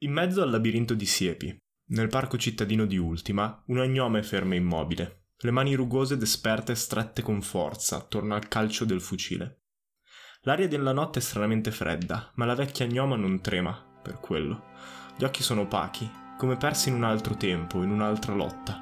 In mezzo al labirinto di siepi, nel parco cittadino di Ultima, un agnome ferma immobile, le mani rugose ed esperte strette con forza attorno al calcio del fucile. L'aria della notte è stranamente fredda, ma la vecchia gnoma non trema per quello. Gli occhi sono opachi, come persi in un altro tempo, in un'altra lotta.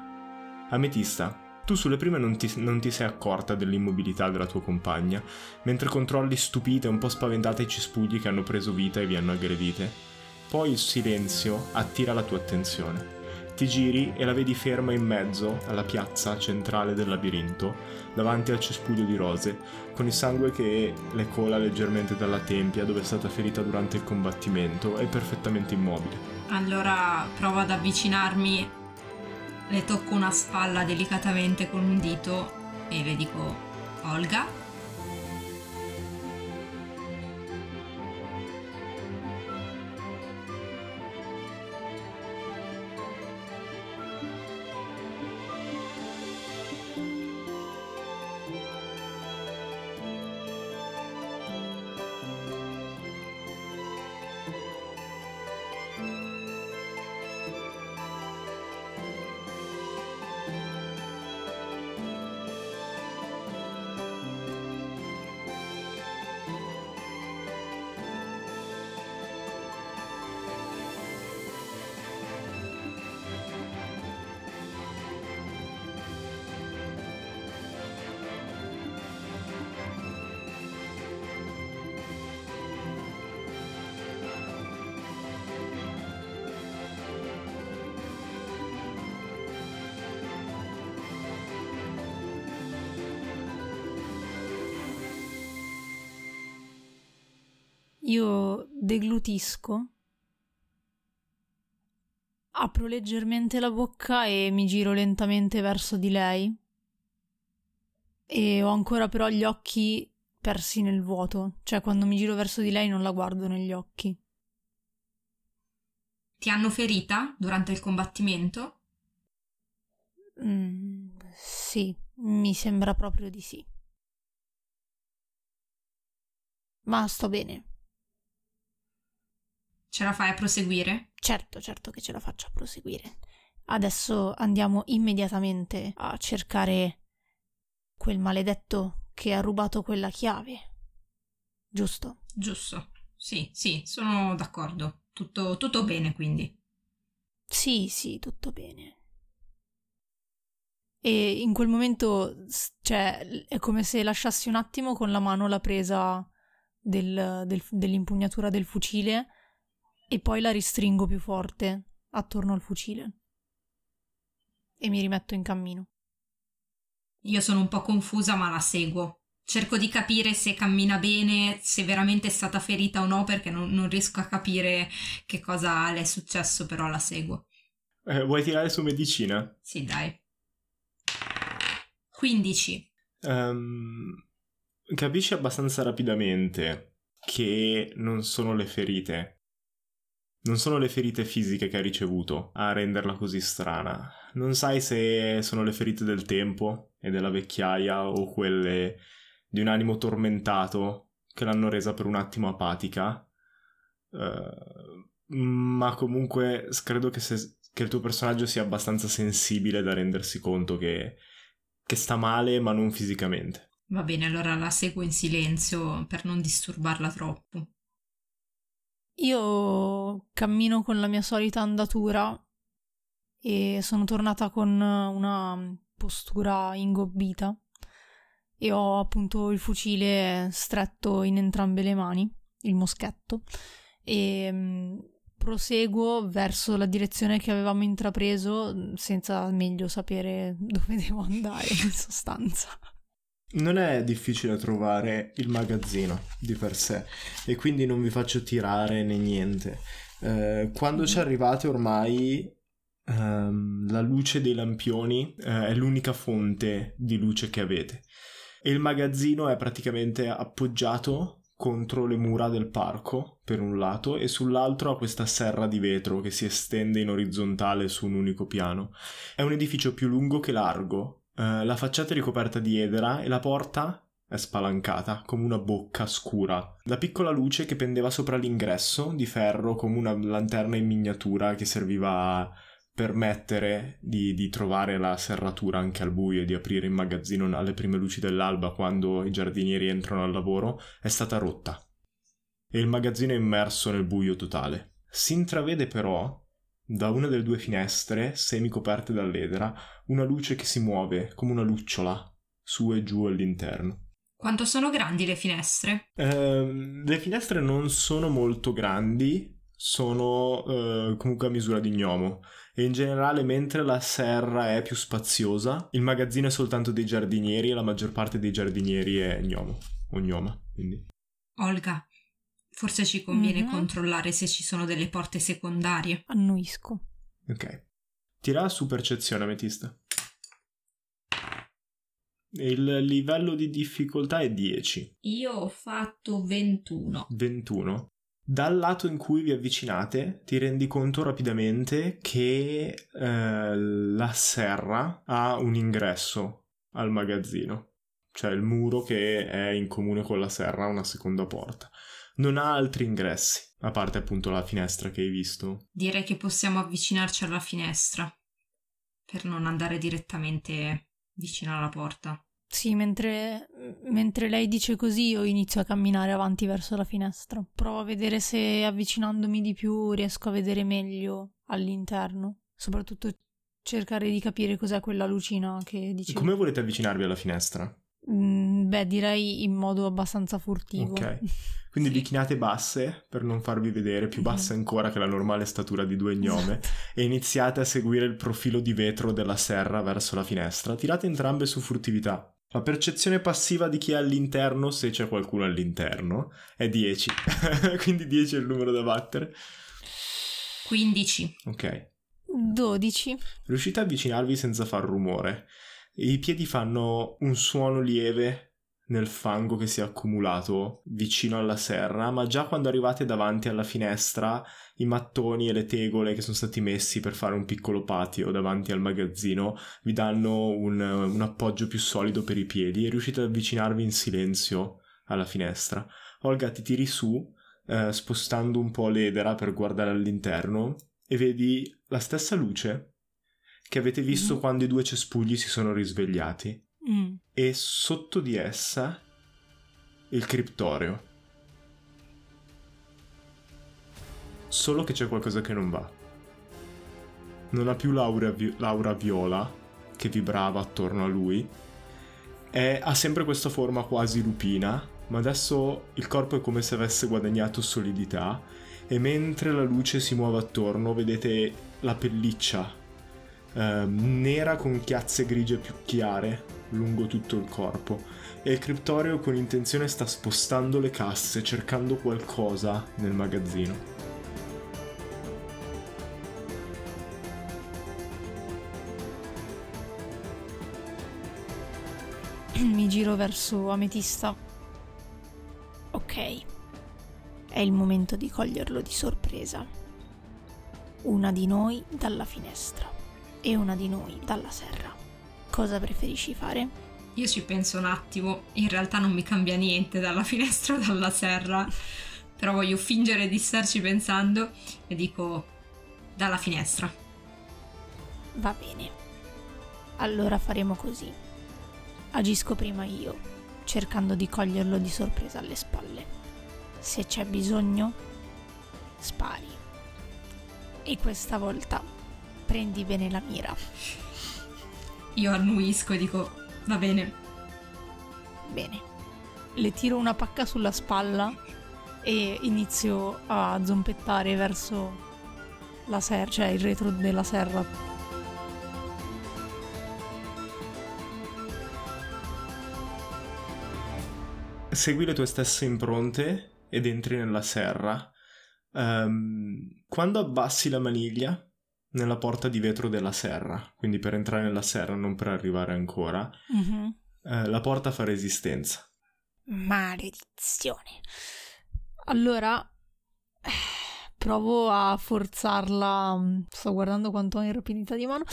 Ametista, tu sulle prime non ti, non ti, sei accorta dell'immobilità della tua compagna, mentre controlli stupita e un po' spaventata i cespugli che hanno preso vita e vi hanno aggredite. Poi il silenzio attira la tua attenzione. Ti giri e la vedi ferma in mezzo alla piazza centrale del labirinto, davanti al cespuglio di rose, con il sangue che le cola leggermente dalla tempia dove è stata ferita durante il combattimento e perfettamente immobile. Allora provo ad avvicinarmi, le tocco una spalla delicatamente con un dito e le dico Olga. Deglutisco, apro leggermente la bocca e mi giro lentamente verso di lei. E ho ancora però gli occhi persi nel vuoto, cioè quando mi giro verso di lei non la guardo negli occhi. Ti hanno ferita durante il combattimento? Mm, sì, mi sembra proprio di sì. Ma sto bene. Ce la fai a proseguire? Certo, certo che ce la faccio a proseguire. Adesso andiamo immediatamente a cercare quel maledetto che ha rubato quella chiave. Giusto? Giusto. Sì, sì, sono d'accordo. Tutto, tutto bene, quindi. Sì, sì, tutto bene. E in quel momento, cioè, è come se lasciassi un attimo con la mano la presa del, del, dell'impugnatura del fucile e poi la ristringo più forte attorno al fucile e mi rimetto in cammino. Io sono un po' confusa ma la seguo. Cerco di capire se cammina bene, se veramente è stata ferita o no, perché non, non riesco a capire che cosa le è successo, però la seguo. Eh, vuoi tirare su medicina? Sì, dai. 15. Um, capisci abbastanza rapidamente che non sono le ferite non sono le ferite fisiche che ha ricevuto a renderla così strana. Non sai se sono le ferite del tempo e della vecchiaia o quelle di un animo tormentato che l'hanno resa per un attimo apatica. Uh, ma comunque credo che, se, che, il tuo personaggio sia abbastanza sensibile da rendersi conto che, che sta male, ma non fisicamente. Va bene, allora la seguo in silenzio per non disturbarla troppo. Io cammino con la mia solita andatura e sono tornata con una postura ingobbita e ho appunto il fucile stretto in entrambe le mani, il moschetto, e mh, proseguo verso la direzione che avevamo intrapreso senza meglio sapere dove devo andare in sostanza. Non è difficile trovare il magazzino di per sé e quindi non vi faccio tirare né niente. Eh, quando ci arrivate ormai ehm, la luce dei lampioni eh, è l'unica fonte di luce che avete e il magazzino è praticamente appoggiato contro le mura del parco per un lato e sull'altro ha questa serra di vetro che si estende in orizzontale su un unico piano. È un edificio più lungo che largo Uh, la facciata è ricoperta di edera e la porta è spalancata, come una bocca scura. La piccola luce che pendeva sopra l'ingresso, di ferro, come una lanterna in miniatura che serviva a permettere di, di, trovare la serratura anche al buio e di aprire il magazzino alle prime luci dell'alba quando i giardinieri entrano al lavoro, è stata rotta. E il magazzino è immerso nel buio totale. Si intravede però, da una delle due finestre, semi coperte dall'edera, una luce che si muove come una lucciola su e giù all'interno. Quanto sono grandi le finestre? Eh, le finestre non sono molto grandi, sono eh, comunque a misura di gnomo e in generale mentre la serra è più spaziosa, il magazzino è soltanto dei giardinieri e la maggior parte dei giardinieri è gnomo o gnoma. Quindi. Olga, forse ci conviene mm-hmm. controllare se ci sono delle porte secondarie. Annuisco. Ok. Tira su percezione, Ametista. Il livello di difficoltà è 10. Io ho fatto 21. 21. Dal lato in cui vi avvicinate ti rendi conto rapidamente che eh, la serra ha un ingresso al magazzino, cioè il muro che è in comune con la serra ha una seconda porta. Non ha altri ingressi, a parte appunto la finestra che hai visto. Direi che possiamo avvicinarci alla finestra per non andare direttamente vicino alla porta. Sì, mentre, mentre, lei dice così io inizio a camminare avanti verso la finestra. Provo a vedere se avvicinandomi di più riesco a vedere meglio all'interno. Soprattutto cercare di capire cos'è quella lucina che dice. Come volete avvicinarvi alla finestra? Mm, beh, direi in modo abbastanza furtivo. Ok. Quindi sì. di chinate basse per non farvi vedere, più basse mm-hmm. ancora che la normale statura di due gnome, esatto. e iniziate a seguire il profilo di vetro della serra verso la finestra. Tirate entrambe su furtività. La percezione passiva di chi è all'interno, se c'è qualcuno all'interno, è 10. Quindi 10 è il numero da battere. 15. Ok. 12. Riuscite a avvicinarvi senza far rumore. I piedi fanno un suono lieve nel fango che si è accumulato vicino alla serra, ma già quando arrivate davanti alla finestra, i mattoni e le tegole che sono stati messi per fare un piccolo patio davanti al magazzino vi danno un, un appoggio più solido per i piedi e riuscite ad avvicinarvi in silenzio alla finestra. Olga ti tiri su, eh, spostando un po' l'edera per guardare all'interno e vedi la stessa luce che avete visto mm. quando i due cespugli si sono risvegliati mm. e sotto di essa il criptoreo. Solo che c'è qualcosa che non va. Non ha più l'aura, vi- l'aura viola che vibrava attorno a lui. È, ha sempre questa forma quasi lupina, ma adesso il corpo è come se avesse guadagnato solidità e mentre la luce si muove attorno vedete la pelliccia eh, nera con chiazze grigie più chiare lungo tutto il corpo e il criptoreo con intenzione sta spostando le casse cercando qualcosa nel magazzino. Mi giro verso Ametista. Ok. È il momento di coglierlo di sorpresa. Una di noi dalla finestra e una di noi dalla serra. Cosa preferisci fare? Io ci penso un attimo, in realtà non mi cambia niente dalla finestra o dalla serra, però voglio fingere di starci pensando e dico dalla finestra. Va bene. Allora faremo così. Agisco prima io, cercando di coglierlo di sorpresa alle spalle. Se c'è bisogno, spari. E questa volta prendi bene la mira. Io annuisco e dico, va bene. Bene. Le tiro una pacca sulla spalla e inizio a zompettare verso la serra, cioè il retro della serra. Segui le tue stesse impronte ed entri nella serra. Um, quando abbassi la maniglia, nella porta di vetro della serra, quindi per entrare nella serra, non per arrivare ancora. Mm-hmm. Eh, la porta fa resistenza. Maledizione. Allora, provo a forzarla. Sto guardando quanto ho in rapidità di mano.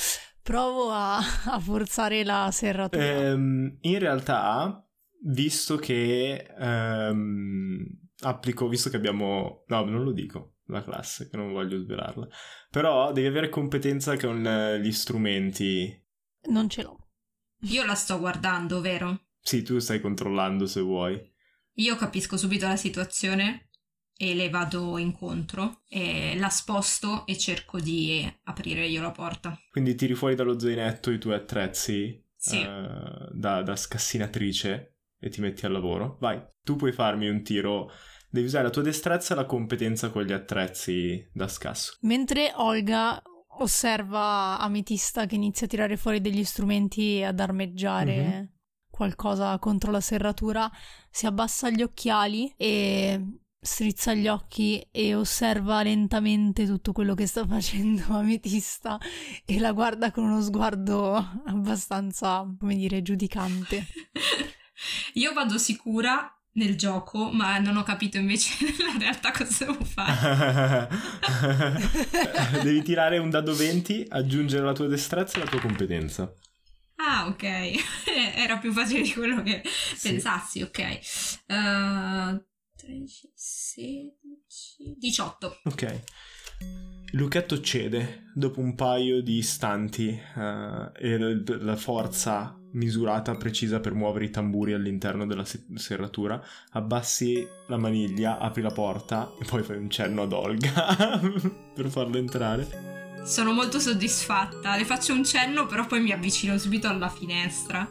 Provo a, a forzare la serratura. Ehm, in realtà visto che ehm, applico, visto che abbiamo... No, non lo dico, la classe, che non voglio svelarla. Però devi avere competenza con eh, gli strumenti. Non ce l'ho. Io la sto guardando, vero? Sì, tu stai controllando se vuoi. Io capisco subito la situazione e le vado incontro e la sposto e cerco di aprire io la porta. Quindi tiri fuori dallo zainetto i tuoi attrezzi Sì. eh, da, da scassinatrice e ti metti al lavoro. Vai, tu puoi farmi un tiro. Devi usare la tua destrezza e la competenza con gli attrezzi da scasso. Mentre Olga osserva Ametista che inizia a tirare fuori degli strumenti e ad armeggiare Mhm. qualcosa contro la serratura, si abbassa gli occhiali e strizza gli occhi e osserva lentamente tutto quello che sta facendo Ametista e la guarda con uno sguardo abbastanza, come dire, giudicante. Io vado sicura nel gioco, ma non ho capito invece nella realtà cosa devo fare. Devi tirare un dado 20, aggiungere la tua destrezza e la tua competenza. Ah, ok. Era più facile di quello che Sì. pensassi, ok. Uh, 13, 16, 18. Ok. Il lucchetto cede dopo un paio di istanti eh, e la forza misurata precisa per muovere i tamburi all'interno della se- serratura. Abbassi la maniglia, apri la porta e poi fai un cenno ad Olga per farlo entrare. Sono molto soddisfatta. Le faccio un cenno, però poi mi avvicino subito alla finestra.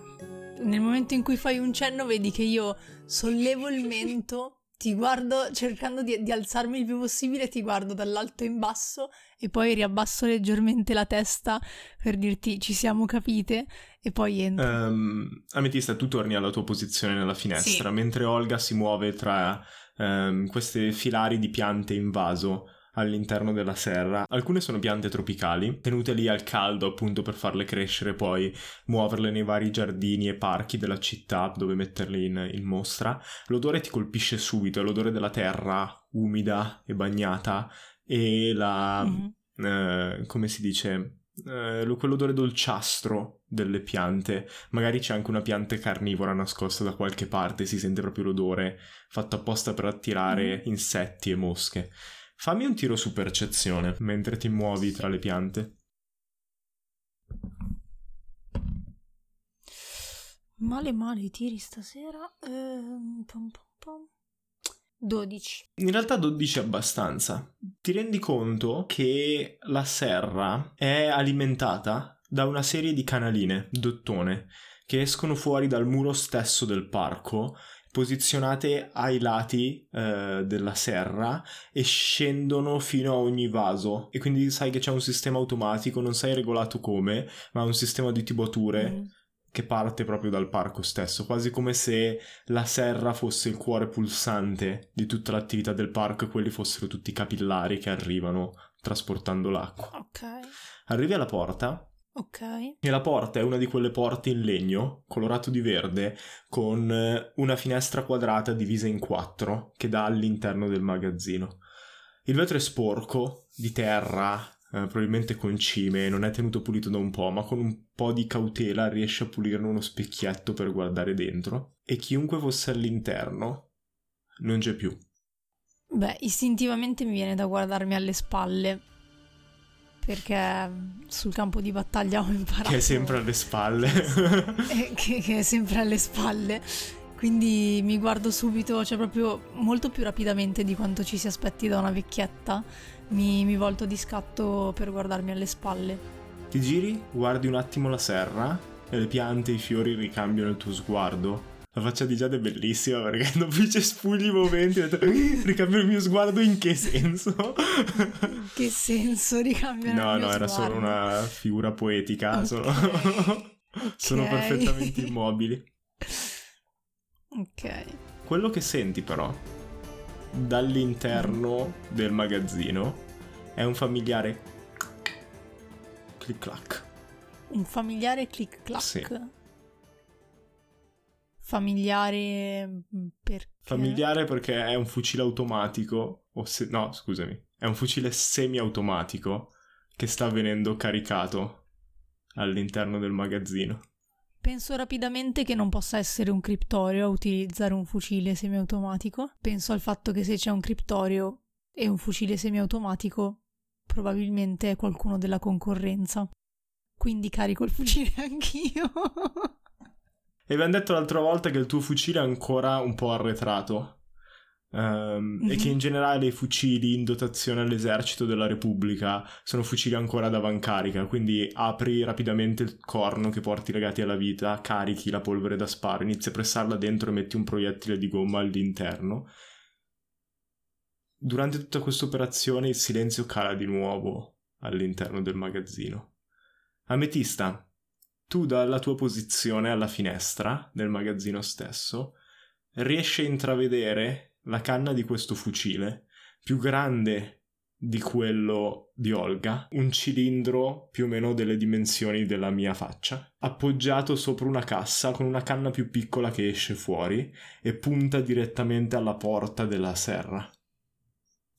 Nel momento in cui fai un cenno, vedi che io sollevo il mento, ti guardo cercando di, di alzarmi il più possibile, ti guardo dall'alto in basso e poi riabbasso leggermente la testa per dirti ci siamo capite e poi entro. Ehm, Ametista, tu torni alla tua posizione nella finestra, Sì. mentre Olga si muove tra ehm, queste filari di piante in vaso all'interno della serra. Alcune sono piante tropicali, tenute lì al caldo appunto per farle crescere, poi muoverle nei vari giardini e parchi della città dove metterle in, in mostra. L'odore ti colpisce subito, è l'odore della terra umida e bagnata e la... Mhm. eh, come si dice? Eh, lo- quell'odore dolciastro delle piante. Magari c'è anche una pianta carnivora nascosta da qualche parte, si sente proprio l'odore fatto apposta per attirare insetti e mosche. Fammi un tiro su percezione mentre ti muovi tra le piante. Male male i tiri stasera. Ehm, pom pom pom. 12. In realtà 12 è abbastanza. Ti rendi conto che la serra è alimentata da una serie di canaline, dottone, che escono fuori dal muro stesso del parco, posizionate ai lati eh, della serra e scendono fino a ogni vaso. E quindi sai che c'è un sistema automatico, non sai regolato come, ma un sistema di tubature Mm. che parte proprio dal parco stesso, quasi come se la serra fosse il cuore pulsante di tutta l'attività del parco e quelli fossero tutti i capillari che arrivano trasportando l'acqua. Ok. Arrivi alla porta Ok. e la porta è una di quelle porte in legno, colorato di verde, con eh, una finestra quadrata divisa in quattro che dà all'interno del magazzino. Il vetro è sporco, di terra, eh, probabilmente con cime, non è tenuto pulito da un po', ma con un po' di cautela riesce a pulirne uno specchietto per guardare dentro. E chiunque fosse all'interno non c'è più. Beh, istintivamente mi viene da guardarmi alle spalle. Perché mm, sul campo di battaglia ho imparato. Che è sempre alle spalle. Eh, che, che è sempre alle spalle. Quindi mi guardo subito, cioè proprio molto più rapidamente di quanto ci si aspetti da una vecchietta. Mi, mi volto di scatto per guardarmi alle spalle. Ti giri, guardi un attimo la serra e le piante e i fiori ricambiano il tuo sguardo. La faccia di Giada è bellissima perché dopo i cespugli i momenti ho detto ricambio il mio sguardo in che senso? Che senso ricambiano no, il mio no, era sguardo? solo una figura poetica. Ok. Sono... sono Ok. perfettamente immobili. Ok. Quello che senti però dall'interno del magazzino è un familiare clic clac. Un familiare click clack. Sì. Familiare mm, perché? Familiare perché è un fucile automatico, o se- no, scusami, è un fucile semiautomatico che sta venendo caricato all'interno del magazzino. Penso rapidamente che non possa essere un criptorio a utilizzare un fucile semiautomatico. Penso al fatto che se c'è un criptorio e un fucile semiautomatico, probabilmente è qualcuno della concorrenza. Quindi carico il fucile anch'io. E abbiamo detto l'altra volta che il tuo fucile è ancora un po' arretrato. Um, mm-hmm. E che in generale i fucili in dotazione all'esercito della Repubblica sono fucili ancora ad avancarica, quindi apri rapidamente il corno che porti legati alla vita, carichi la polvere da sparo, inizi a pressarla dentro e metti un proiettile di gomma all'interno. Durante tutta questa operazione il silenzio cala di nuovo all'interno del magazzino. Ametista, tu dalla tua posizione alla finestra del magazzino stesso riesci a intravedere la canna di questo fucile, più grande di quello di Olga, un cilindro più o meno delle dimensioni della mia faccia, appoggiato sopra una cassa con una canna più piccola che esce fuori e punta direttamente alla porta della serra.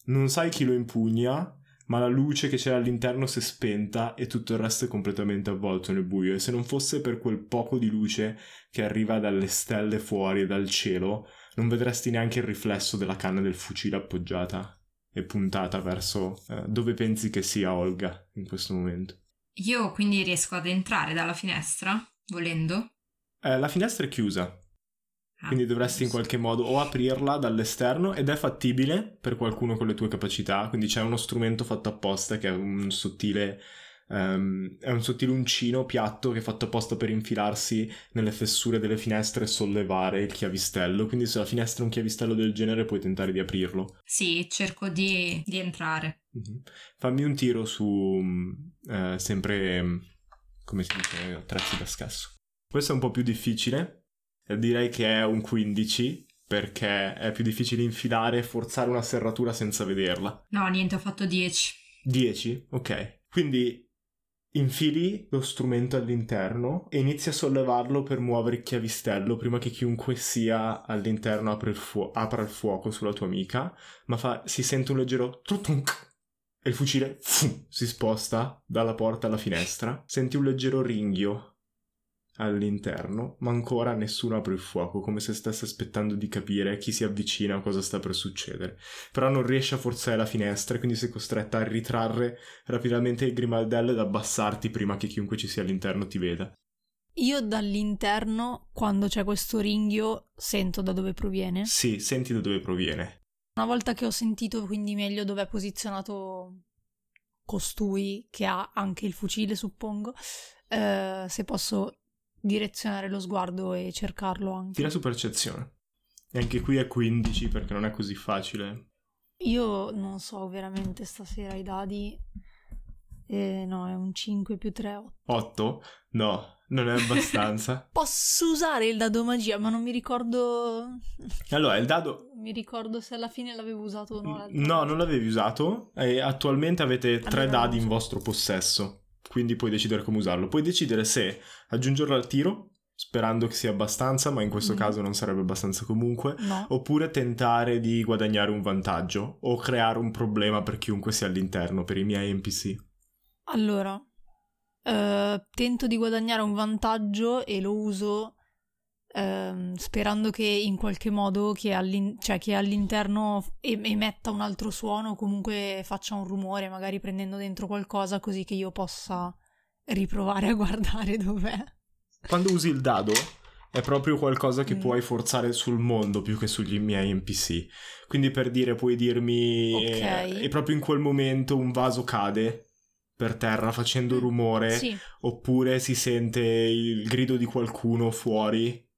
Non sai chi lo impugna, ma la luce che c'era all'interno si è spenta e tutto il resto è completamente avvolto nel buio e se non fosse per quel poco di luce che arriva dalle stelle fuori dal cielo, non vedresti neanche il riflesso della canna del fucile appoggiata e puntata verso eh, dove pensi che sia Olga in questo momento. Io quindi riesco ad entrare dalla finestra, volendo? Eh, la finestra è chiusa, quindi dovresti in qualche modo o aprirla dall'esterno ed è fattibile per qualcuno con le tue capacità, quindi c'è uno strumento fatto apposta che è un sottile Um, è un sottile uncino piatto che è fatto apposta per infilarsi nelle fessure delle finestre e sollevare il chiavistello. Quindi, se la finestra è un chiavistello del genere, puoi tentare di aprirlo. Sì, cerco di, di entrare. Mm-hmm. Fammi un tiro su uh, sempre come si dice attrezzi da scasso. Questo è un po' più difficile. Direi che è un 15 perché è più difficile infilare e forzare una serratura senza vederla. No, niente, ho fatto 10. 10? Ok. Quindi Infili lo strumento all'interno e inizi a sollevarlo per muovere il chiavistello prima che chiunque sia all'interno apra il, fu- apra il fuoco sulla tua amica, ma fa- si sente un leggero trutunk e il fucile fu, si sposta dalla porta alla finestra. Senti un leggero ringhio all'interno, ma ancora nessuno apre il fuoco, come se stesse aspettando di capire chi si avvicina o cosa sta per succedere. Però non riesce a forzare la finestra, quindi sei costretta a ritrarre rapidamente il grimaldello ed abbassarti prima che chiunque ci sia all'interno ti veda. Io dall'interno, quando c'è questo ringhio, sento da dove proviene. Sì, senti da dove proviene. Una volta che ho sentito quindi meglio dove è posizionato costui, che ha anche il fucile, suppongo, eh, se posso direzionare lo sguardo e cercarlo anche. Tira su percezione. E anche qui è 15 perché non è così facile. Io non so veramente stasera i dadi. Eh, no, è un 5 più 3, 8. 8? No, non è abbastanza. Posso usare il dado magia, ma non mi ricordo. Allora, il dado. Mi ricordo se alla fine l'avevo usato o no. No, non l'avevi usato. E attualmente avete tre allora, dadi in vostro possesso quindi puoi decidere come usarlo. Puoi decidere se aggiungerlo al tiro, sperando che sia abbastanza, ma in questo mm. caso non sarebbe abbastanza comunque, no. oppure tentare di guadagnare un vantaggio o creare un problema per chiunque sia all'interno, per i miei NPC. Allora, eh, tento di guadagnare un vantaggio e lo uso ehm, sperando che in qualche modo che, all'in- cioè che all'interno emetta un altro suono o comunque faccia un rumore, magari prendendo dentro qualcosa così che io possa riprovare a guardare dov'è. Quando usi il dado è proprio qualcosa che mm. puoi forzare sul mondo più che sugli miei NPC. Quindi per dire, puoi dirmi... Okay. E proprio in quel momento un vaso cade per terra facendo mm. rumore, sì. oppure si sente il grido di qualcuno fuori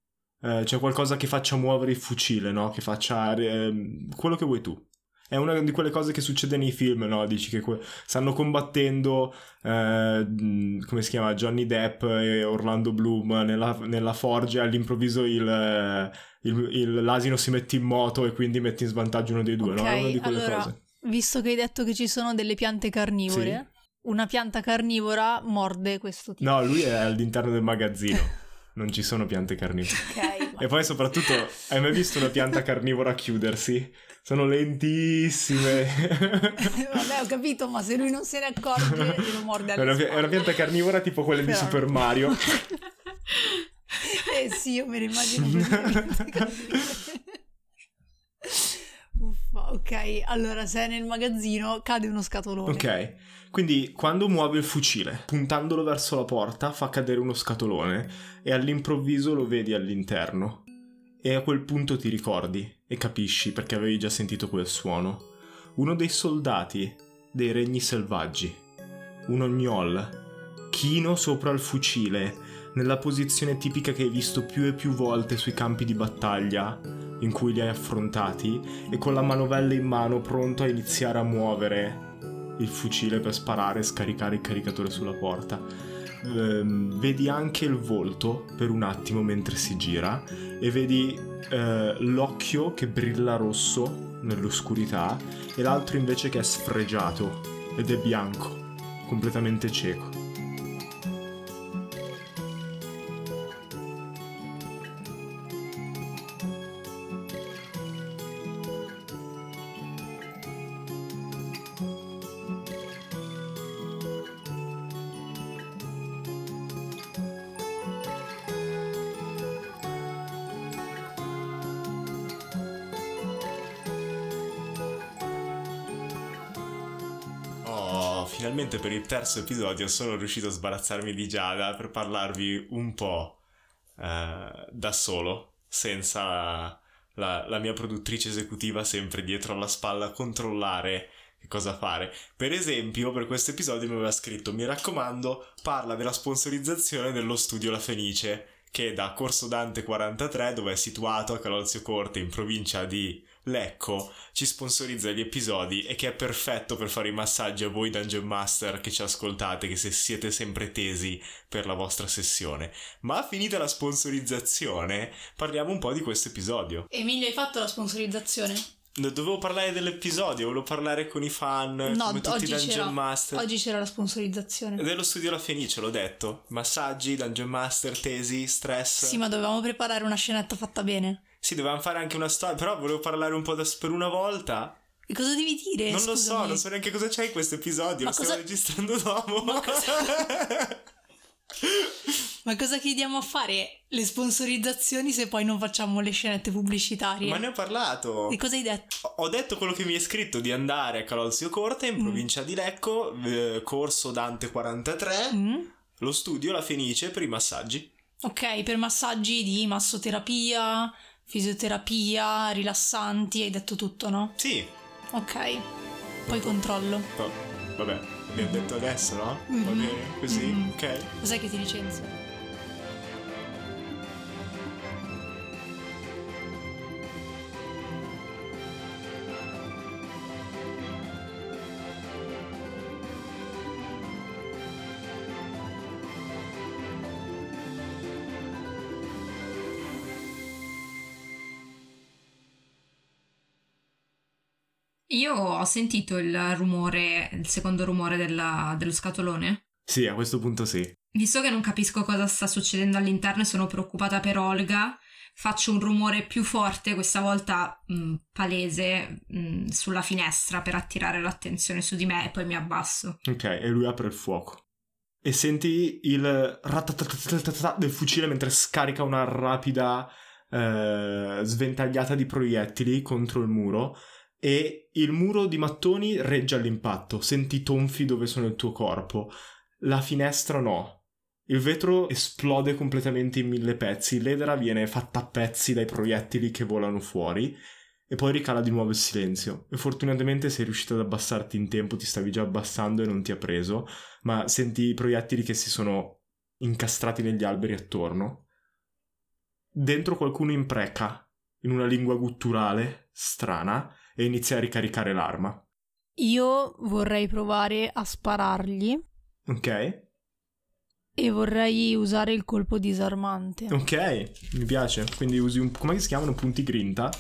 eh, c'è qualcosa che faccia muovere il fucile, no? Che faccia eh, quello che vuoi tu. È una di quelle cose che succede nei film, no? Dici che que- stanno combattendo, eh, come si chiama, Johnny Depp e Orlando Bloom nella, nella forge all'improvviso il, il, il, l'asino si mette in moto e quindi mette in svantaggio uno dei due, okay, no? È una di quelle allora, cose. Visto che hai detto che ci sono delle piante carnivore, sì. una pianta carnivora morde questo tipo. No, lui è all'interno del magazzino. non ci sono piante carnivore. Ok. E poi soprattutto, hai mai visto una pianta carnivora chiudersi? Sono lentissime. Vabbè, ho capito, ma se lui non se ne accorge, glielo morde alle è una, è una pianta carnivora tipo quelle Però... di Super Mario. Eh sì, io me lo immagino ok, allora se è nel magazzino cade uno scatolone. Ok, quindi quando muove il fucile, puntandolo verso la porta, fa cadere uno scatolone e all'improvviso lo vedi all'interno. E a quel punto ti ricordi e capisci perché avevi già sentito quel suono. Uno dei soldati dei regni selvaggi, un ognol, chino sopra il fucile, nella posizione tipica che hai visto più e più volte sui campi di battaglia in cui li hai affrontati e con la manovella in mano pronto a iniziare a muovere il fucile per sparare e scaricare il caricatore sulla porta. Ehm, vedi anche il volto per un attimo mentre si gira e vedi eh, l'occhio che brilla rosso nell'oscurità e l'altro invece che è sfregiato ed è bianco, completamente cieco. Per il terzo episodio sono riuscito a sbarazzarmi di Giada per parlarvi un po' eh, da solo, senza la, la mia produttrice esecutiva sempre dietro alla spalla a controllare che cosa fare. Per esempio, per questo episodio mi aveva scritto: Mi raccomando, parla della sponsorizzazione dello studio La Fenice, che da Corso Dante 43, dove è situato a Calolzio Corte, in provincia di Lecco, ci sponsorizza gli episodi e che è perfetto per fare i massaggi a voi Dungeon Master che ci ascoltate, che se siete sempre tesi per la vostra sessione. Ma finita la sponsorizzazione, parliamo un po' di questo episodio. Emilio, hai fatto la sponsorizzazione? Dovevo parlare dell'episodio, volevo parlare con i fan, No, come tutti i Dungeon c'era, Master. oggi c'era la sponsorizzazione. Dello studio La Fenice, l'ho detto. Massaggi, Dungeon Master, tesi, stress. Sì, ma dovevamo preparare una scenetta fatta bene. Sì, dovevamo fare anche una storia, però volevo parlare un po' da, per una volta. E cosa devi dire? non lo so, Scusami. non so neanche cosa c'è in questo episodio, Ma lo stiamo cosa- registrando dopo. Ma cosa- Ma cosa chiediamo a fare? Le sponsorizzazioni se poi non facciamo le scenette pubblicitarie? Ma ne ho parlato. E cosa hai detto? Ho- Ho detto quello che mi è scritto di andare a Calolzio Corte in Mm. provincia di Lecco, eh, corso Dante 43, Mm? lo studio La Fenice per i massaggi. Ok, per massaggi di massoterapia, fisioterapia, rilassanti, hai detto tutto, no? Sì, Ok. Poi controllo. oh, vabbè, l'abbiamo detto adesso, no? Va Mhm. bene, così, Mhm. ok. Cos'è che ti licenzio? Io ho sentito il rumore, il secondo rumore della- dello scatolone. Sì, a questo punto sì. Visto che non capisco cosa sta succedendo all'interno e sono preoccupata per Olga, faccio un rumore più forte, questa volta mh, palese, mh, sulla finestra per attirare l'attenzione su di me e poi mi abbasso. Ok, e lui apre il fuoco. E senti il del fucile mentre scarica una rapida eh, sventagliata di proiettili contro il muro. E il muro di mattoni regge all'impatto. Senti tonfi dove sono il tuo corpo. La finestra no. Il vetro esplode completamente in mille pezzi. L'edera viene fatta a pezzi dai proiettili che volano fuori. E poi ricala di nuovo il silenzio. E fortunatamente sei riuscito ad abbassarti in tempo, ti stavi già abbassando e non ti ha preso, ma senti i proiettili che si sono incastrati negli alberi attorno. Dentro qualcuno impreca, in una lingua gutturale, strana, e inizia a ricaricare l'arma. Io vorrei provare a sparargli Ok? e vorrei usare il colpo disarmante. Ok, mi piace. Quindi usi un... come si chiamano? Punti grinta?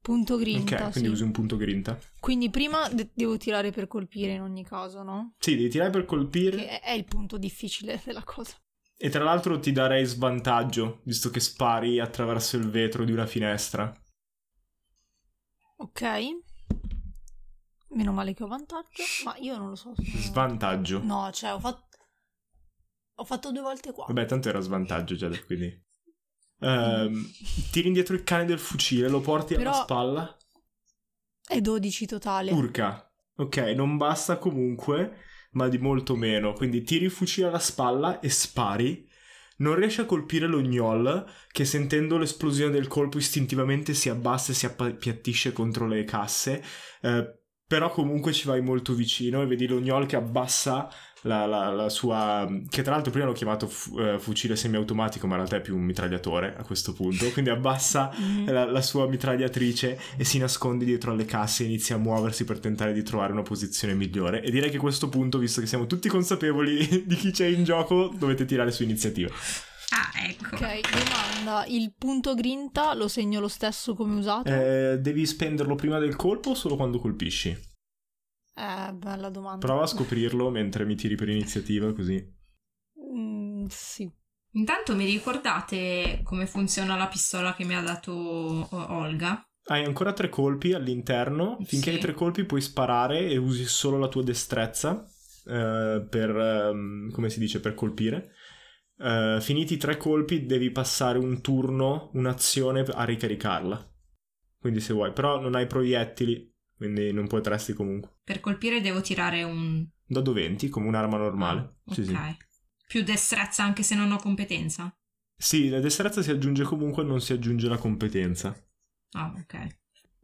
Punto grinta, ok, sì. quindi usi un punto grinta. Quindi prima de- devo tirare per colpire in ogni caso, no? Sì, devi tirare per colpire. Che è il punto difficile della cosa. E tra l'altro ti darei svantaggio, visto che spari attraverso il vetro di una finestra. Ok. Meno male che ho vantaggio, ma io non lo so. se- Svantaggio. No, cioè ho fatto... Ho fatto due volte qua. Vabbè, tanto era svantaggio già, quindi... Ehm, tiri indietro il cane del fucile, lo porti Però- alla spalla. È 12 totale. Urca. Ok, non basta comunque, ma di molto meno. Quindi tiri il fucile alla spalla e spari. Non riesci a colpire lo gnoll, che sentendo l'esplosione del colpo istintivamente si abbassa e si appiattisce contro le casse. eh, però comunque ci vai molto vicino e vedi lo gnoll che abbassa la, la- la sua... che tra l'altro prima l'ho chiamato fu- eh, fucile semiautomatico, ma in realtà è più un mitragliatore a questo punto. Quindi abbassa Mhm. la, la sua mitragliatrice e si nasconde dietro alle casse e inizia a muoversi per tentare di trovare una posizione migliore. E direi che a questo punto, visto che siamo tutti consapevoli di chi c'è in gioco, dovete tirare su iniziativa. Ah, ecco. Ok, domanda. Il punto grinta lo segno lo stesso come usato? Eh, devi spenderlo prima del colpo o solo quando colpisci? Eh, bella domanda. Prova a scoprirlo mentre mi tiri per iniziativa, così. Mm, sì. Intanto mi ricordate come funziona la pistola che mi ha dato Olga? Hai ancora tre colpi all'interno. Finché Sì. hai tre colpi puoi sparare e usi solo la tua destrezza eh, per, ehm, come si dice, per colpire. Eh, finiti i tre colpi devi passare un turno, un'azione a ricaricarla. Quindi se vuoi, però non hai proiettili, quindi non potresti comunque. Per colpire devo tirare un... Dado 20 come un'arma normale. Ah, Sì, ok. sì. Più destrezza anche se non ho competenza? Sì, la destrezza si aggiunge comunque, non si aggiunge la competenza. Ah, ok.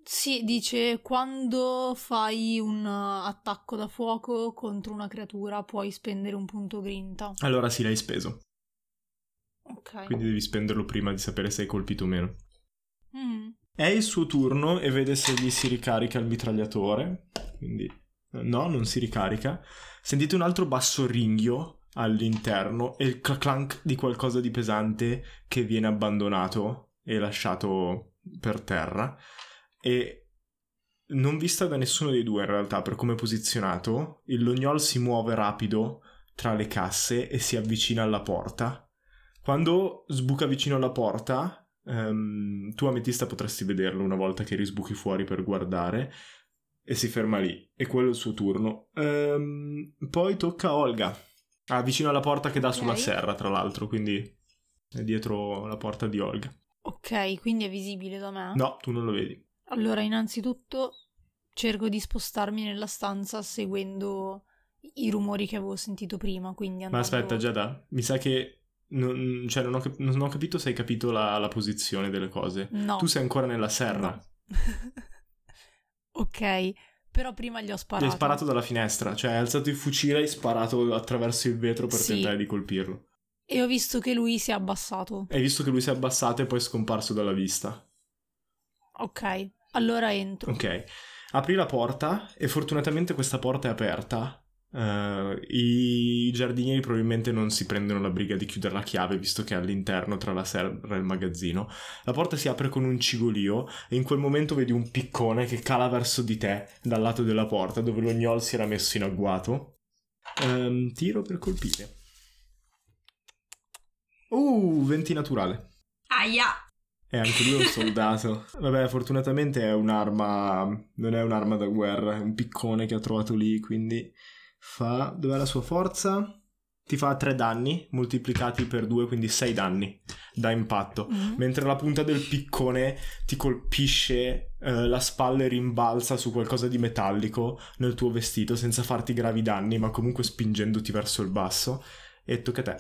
Sì, dice quando fai un uh, attacco da fuoco contro una creatura puoi spendere un punto grinta. Allora sì, l'hai speso. Ok. Quindi devi spenderlo prima di sapere se hai colpito o meno. È il suo turno e vede se gli si ricarica il mitragliatore. Quindi no, non si ricarica. Sentite un altro basso ringhio all'interno e il clank di qualcosa di pesante che viene abbandonato e lasciato per terra. E non vista da nessuno dei due in realtà per come è posizionato, il lognol si muove rapido tra le casse e si avvicina alla porta. Quando sbuca vicino alla porta, ehm, tu Ametista potresti vederlo una volta che risbuchi fuori per guardare e si ferma lì. E quello è il suo turno. Ehm, poi tocca a Olga. Ah, vicino alla porta che dà sulla Ok. serra, tra l'altro, quindi è dietro la porta di Olga. Ok, quindi è visibile da me. No, tu non lo vedi. Allora, innanzitutto cerco di spostarmi nella stanza seguendo i rumori che avevo sentito prima, quindi Ma andando... aspetta, Giada, mi sa che non, cioè, non, ho, cap- non ho capito se hai capito la, la posizione delle cose. No. Tu sei ancora nella serra. No. ok, però prima gli ho sparato. hai sparato dalla finestra, cioè hai alzato il fucile e hai sparato attraverso il vetro per Sì. tentare di colpirlo. E ho visto che lui si è abbassato. Hai visto che lui si è abbassato e poi è scomparso dalla vista. Ok, allora entro. Ok. Apri la porta e fortunatamente questa porta è aperta. Eh, I giardinieri probabilmente non si prendono la briga di chiudere la chiave visto che è all'interno tra la serra e il magazzino. La porta si apre con un cigolio e in quel momento vedi un piccone che cala verso di te dal lato della porta dove lo gnol si era messo in agguato. Ehm, tiro per colpire. Uh, 20 naturale. Aia! E anche lui è un soldato. Vabbè, fortunatamente è un'arma. Non è un'arma da guerra, è un piccone che ha trovato lì. Quindi fa. Dov'è la sua forza? Ti fa 3 danni moltiplicati per 2, quindi 6 danni da impatto. Mm. Mentre la punta del piccone ti colpisce eh, la spalla e rimbalza su qualcosa di metallico nel tuo vestito senza farti gravi danni, ma comunque spingendoti verso il basso. E tocca a te.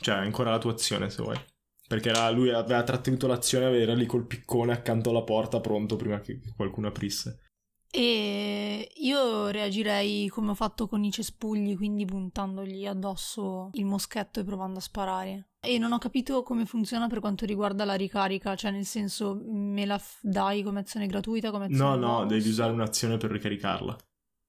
Cioè, ancora la tua azione se vuoi. Perché era- lui aveva trattenuto l'azione, era lì col piccone accanto alla porta, pronto prima che qualcuno aprisse. E io reagirei come ho fatto con i cespugli, quindi puntandogli addosso il moschetto e provando a sparare. E non ho capito come funziona per quanto riguarda la ricarica, cioè nel senso me la f- dai come azione gratuita, come azione No, no, bonus? devi usare un'azione per ricaricarla.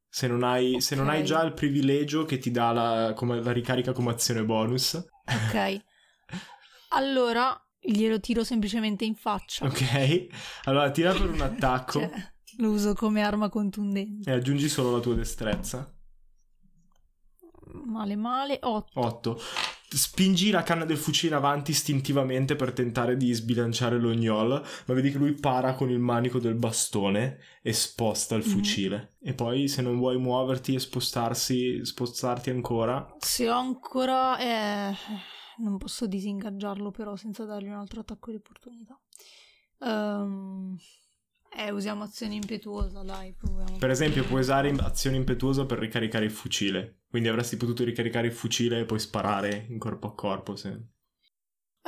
Se non hai, se non hai già il privilegio che ti dà la, come- la ricarica come azione bonus, Ok. Allora glielo tiro semplicemente in faccia. ok? Allora tira per un attacco Cioè, lo uso come arma contundente. e aggiungi solo la tua destrezza. Male male. 8. 8. Spingi la canna del fucile avanti istintivamente per tentare di sbilanciare lo gnol, ma vedi che lui para con il manico del bastone e sposta il Mhm. fucile. E poi se non vuoi muoverti e spostarsi, spostarti ancora, Se ho ancora... Eh, non posso disingaggiarlo però senza dargli un altro attacco di opportunità. Ehm, eh, usiamo azione impetuosa, dai, proviamo. Per esempio, puoi usare azione impetuosa per ricaricare il fucile. Quindi avresti potuto ricaricare il fucile e poi sparare in corpo a corpo. Se...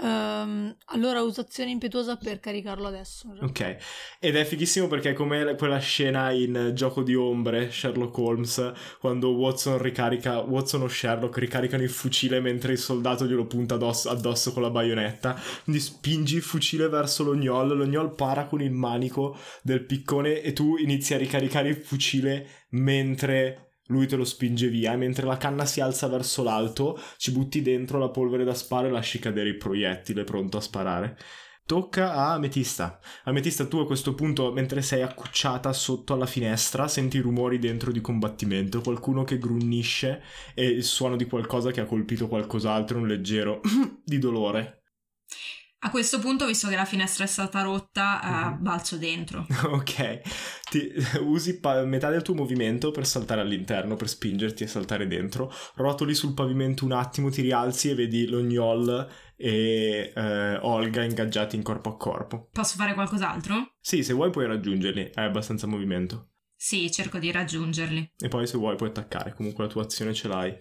Ehm, allora uso azione impetuosa per caricarlo adesso. Ok, ed è fighissimo perché è come quella scena in Gioco di Ombre, Sherlock Holmes, quando Watson ricarica, Watson o Sherlock ricaricano il fucile mentre il soldato glielo punta addosso, addosso con la baionetta. Quindi spingi il fucile verso l'ognol, l'ognol para con il manico del piccone e tu inizi a ricaricare il fucile mentre lui te lo spinge via e mentre la canna si alza verso l'alto ci butti dentro la polvere da sparo e lasci cadere il proiettile pronto a sparare. Tocca a Ametista. Ametista, tu a questo punto, mentre sei accucciata sotto alla finestra, senti rumori dentro di combattimento, qualcuno che grunnisce e il suono di qualcosa che ha colpito qualcos'altro, un leggero di dolore. A questo punto, visto che la finestra è stata rotta, eh, Mhm. balzo dentro. ok, Ti- usi pa- metà del tuo movimento per saltare all'interno, per spingerti e saltare dentro, rotoli sul pavimento un attimo, ti rialzi e vedi l'ognol e eh, Olga ingaggiati in corpo a corpo. Posso fare qualcos'altro? Sì, se vuoi puoi raggiungerli, hai abbastanza movimento. Sì, cerco di raggiungerli. E poi se vuoi puoi attaccare, comunque la tua azione ce l'hai.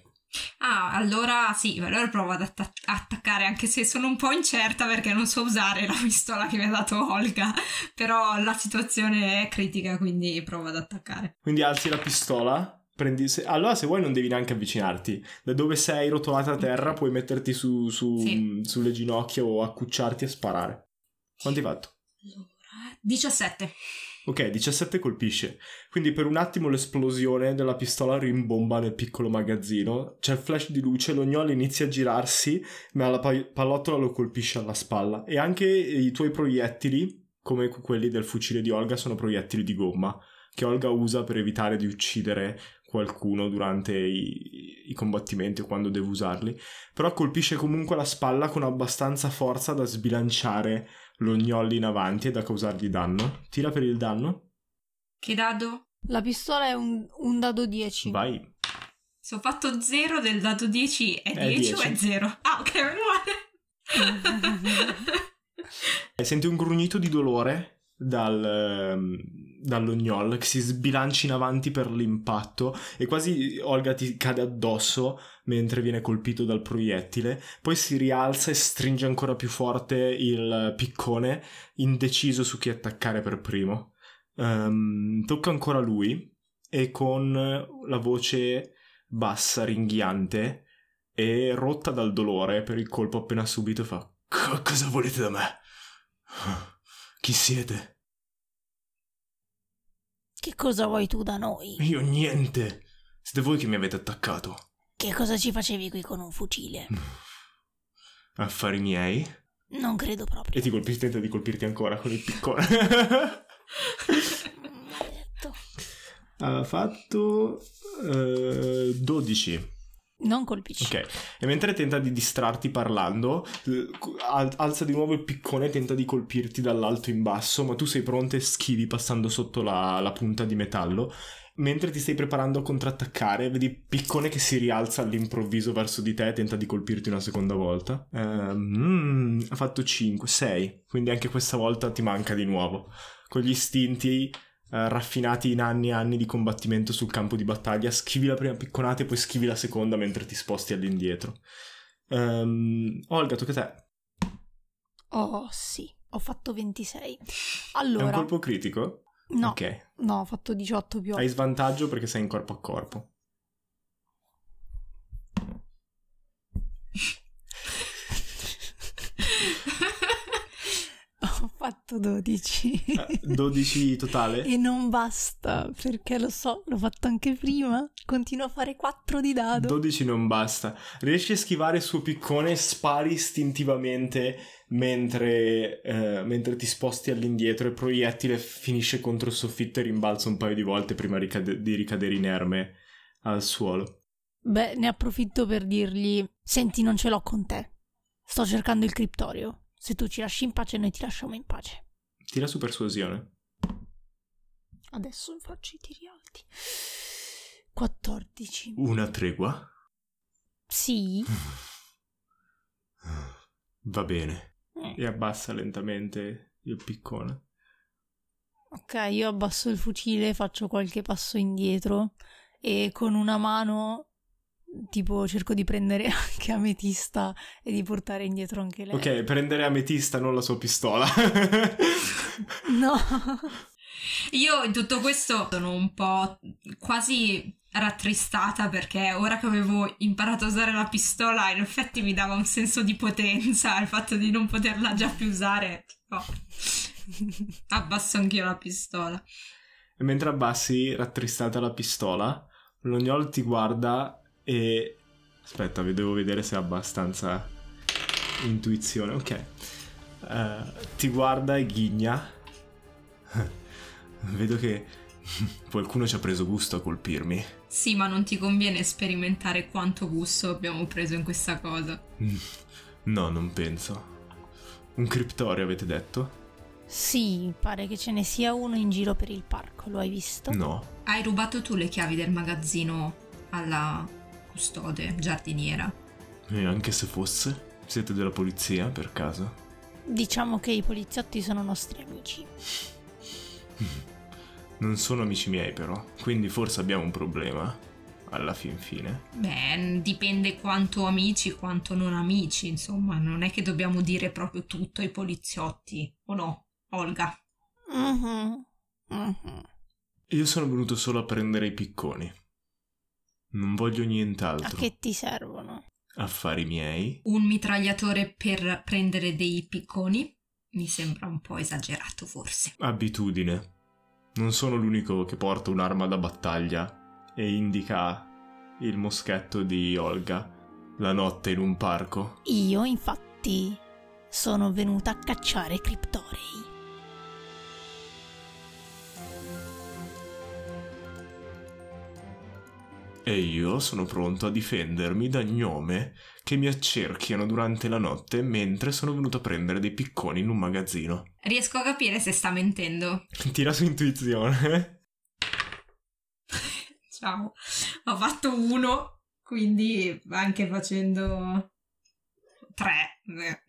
Ah, allora sì, allora provo ad atta- attaccare, anche se sono un po' incerta perché non so usare la pistola che mi ha dato Olga, però la situazione è critica, quindi provo ad attaccare. Quindi alzi la pistola, prendi... se- Allora se vuoi non devi neanche avvicinarti. Da dove sei rotolata a terra puoi metterti su, su- Sì. sulle ginocchia o accucciarti e sparare. Quanto hai fatto? Allora, 17. Ok, 17 colpisce. Quindi per un attimo l'esplosione della pistola rimbomba nel piccolo magazzino. C'è il flash di luce, l'ognolo inizia a girarsi, ma la pa- pallottola lo colpisce alla spalla. E anche i tuoi proiettili, come quelli del fucile di Olga, sono proiettili di gomma, che Olga usa per evitare di uccidere qualcuno durante i, i combattimenti o quando deve usarli. Però colpisce comunque la spalla con abbastanza forza da sbilanciare l'ognolli in avanti e da causargli danno. Tira per il danno. Che dado? La pistola è un, un dado 10. Vai. Se ho fatto 0 del dado 10 è È 10 o 10. è 0? Ah, ok, meno male. E Senti un grugnito di dolore dal, ehm, dall'ognol che si sbilancia in avanti per l'impatto e quasi Olga ti cade addosso mentre viene colpito dal proiettile. Poi si rialza e stringe ancora più forte il piccone, indeciso su chi attaccare per primo. Ehm, tocca ancora lui e con la voce bassa, ringhiante e rotta dal dolore per il colpo appena subito fa "Co- Cosa volete da me? Chi siete? Che cosa vuoi tu da noi? Io niente. Siete voi che mi avete attaccato. Che cosa ci facevi qui con un fucile? Affari miei. Non credo proprio. E ti colpisci, tenta di colpirti ancora con il piccone. Maledetto. ha fatto eh, 12. Non colpisci. Ok, e mentre tenta di distrarti parlando, al- alza di nuovo il piccone e tenta di colpirti dall'alto in basso, ma tu sei pronto e schivi passando sotto la, la punta di metallo. Mentre ti stai preparando a contrattaccare, vedi il piccone che si rialza all'improvviso verso di te e tenta di colpirti una seconda volta. Ehm, mm, ha fatto 5, 6, quindi anche questa volta ti manca di nuovo. Con gli istinti eh, raffinati in anni e anni di combattimento sul campo di battaglia, schivi la prima picconata e poi schivi la seconda mentre ti sposti all'indietro. Ehm, Olga, tocca a te. Oh, sì. Ho fatto 26. È un Allora, colpo critico? no, Ok. no, ho fatto 18 più. Hai svantaggio perché sei in corpo a corpo. Ho fatto 12. Eh, 12 totale? E non basta, perché lo so, l'ho fatto anche prima. Continuo a fare 4 di dado. 12 non basta. Riesci a schivare il suo piccone e spari istintivamente mentre, eh, mentre ti sposti all'indietro e il proiettile finisce contro il soffitto e rimbalza un paio di volte prima ricade- di ricadere inerme al suolo. Beh, ne approfitto per dirgli: Senti, non ce l'ho con te. Sto cercando il criptorio. Se tu ci lasci in pace, noi ti lasciamo in pace. Tira su persuasione. Adesso faccio i tiri alti. 14. Una tregua? Sì, Va bene. Mm. E abbassa lentamente il piccone. Ok, io abbasso il fucile, faccio qualche passo indietro e con una mano tipo cerco di prendere anche Ametista e di portare indietro anche lei. Ok, prendere Ametista, non la sua pistola. No. Io in tutto questo sono un po' quasi rattristata perché ora che avevo imparato a usare la pistola in effetti mi dava un senso di potenza il fatto di non poterla già più usare. Tipo, abbasso anch'io la pistola. E mentre abbassi, rattristata la pistola, l'ognol ti guarda e... Aspetta, devo vedere se ha abbastanza intuizione. Ok. Eh, ti guarda e ghigna. Vedo che qualcuno ci ha preso gusto a colpirmi. Sì, ma non ti conviene sperimentare quanto gusto abbiamo preso in questa cosa. No, non penso. Un criptorio avete detto? Sì, pare che ce ne sia uno in giro per il parco, lo hai visto? No. Hai rubato tu le chiavi del magazzino alla custode giardiniera. E anche se fosse? Siete della polizia, per caso? Diciamo che i poliziotti sono nostri amici. Non sono amici miei, però. Quindi forse abbiamo un problema. Alla fin fine. Beh, dipende quanto amici, quanto non amici, insomma, non è che dobbiamo dire proprio tutto ai poliziotti, o no, Olga? Mhm, mhm. Io sono venuto solo a prendere i picconi. Non voglio A nient'altro. che ti servono? Affari miei? Un mitragliatore per prendere dei picconi? Mi sembra un po' esagerato, forse. Abitudine. Non sono l'unico che porta un'arma da battaglia e indica il moschetto di Olga la notte in un parco. Io, infatti, sono venuta a cacciare criptorei. E io sono pronto a difendermi da gnome che mi accerchiano durante la notte mentre sono venuto a prendere dei picconi in un magazzino. Riesco a capire se sta mentendo. Tira su intuizione. Ciao. Ho fatto uno, quindi anche facendo tre. eh.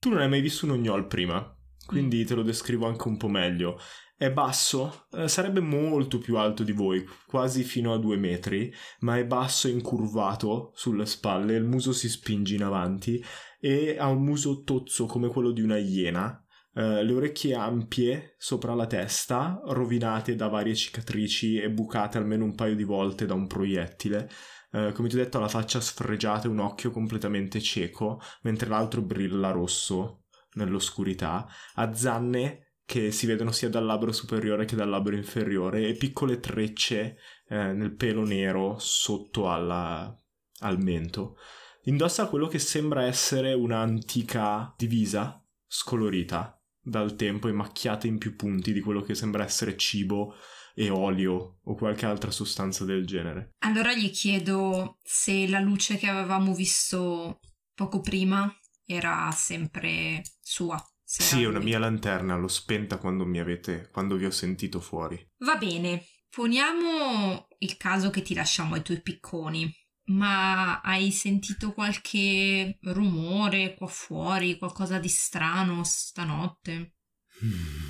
Tu non hai mai visto un ognol prima, quindi te lo descrivo anche un po' meglio. È basso, eh, sarebbe molto più alto di voi, quasi fino a due metri, ma è basso e incurvato sulle spalle, il muso si spinge in avanti e ha un muso tozzo come quello di una iena. eh, le orecchie ampie sopra la testa, rovinate da varie cicatrici e bucate almeno un paio di volte da un proiettile. Eh, come ti ho detto, ha la faccia sfregiata e un occhio completamente cieco, mentre l'altro brilla rosso nell'oscurità. Ha zanne che si vedono sia dal labbro superiore che dal labbro inferiore e piccole trecce eh, nel pelo nero sotto alla- al mento. Indossa quello che sembra essere un'antica divisa scolorita dal tempo e macchiata in più punti di quello che sembra essere cibo e olio o qualche altra sostanza del genere. Allora gli chiedo se la luce che avevamo visto poco prima era sempre sua. Sì, è una mia lanterna, l'ho spenta quando mi avete quando vi ho sentito fuori. Va bene, poniamo il caso che ti lasciamo ai tuoi picconi. Ma hai sentito qualche rumore qua fuori, qualcosa di strano stanotte? Hmm.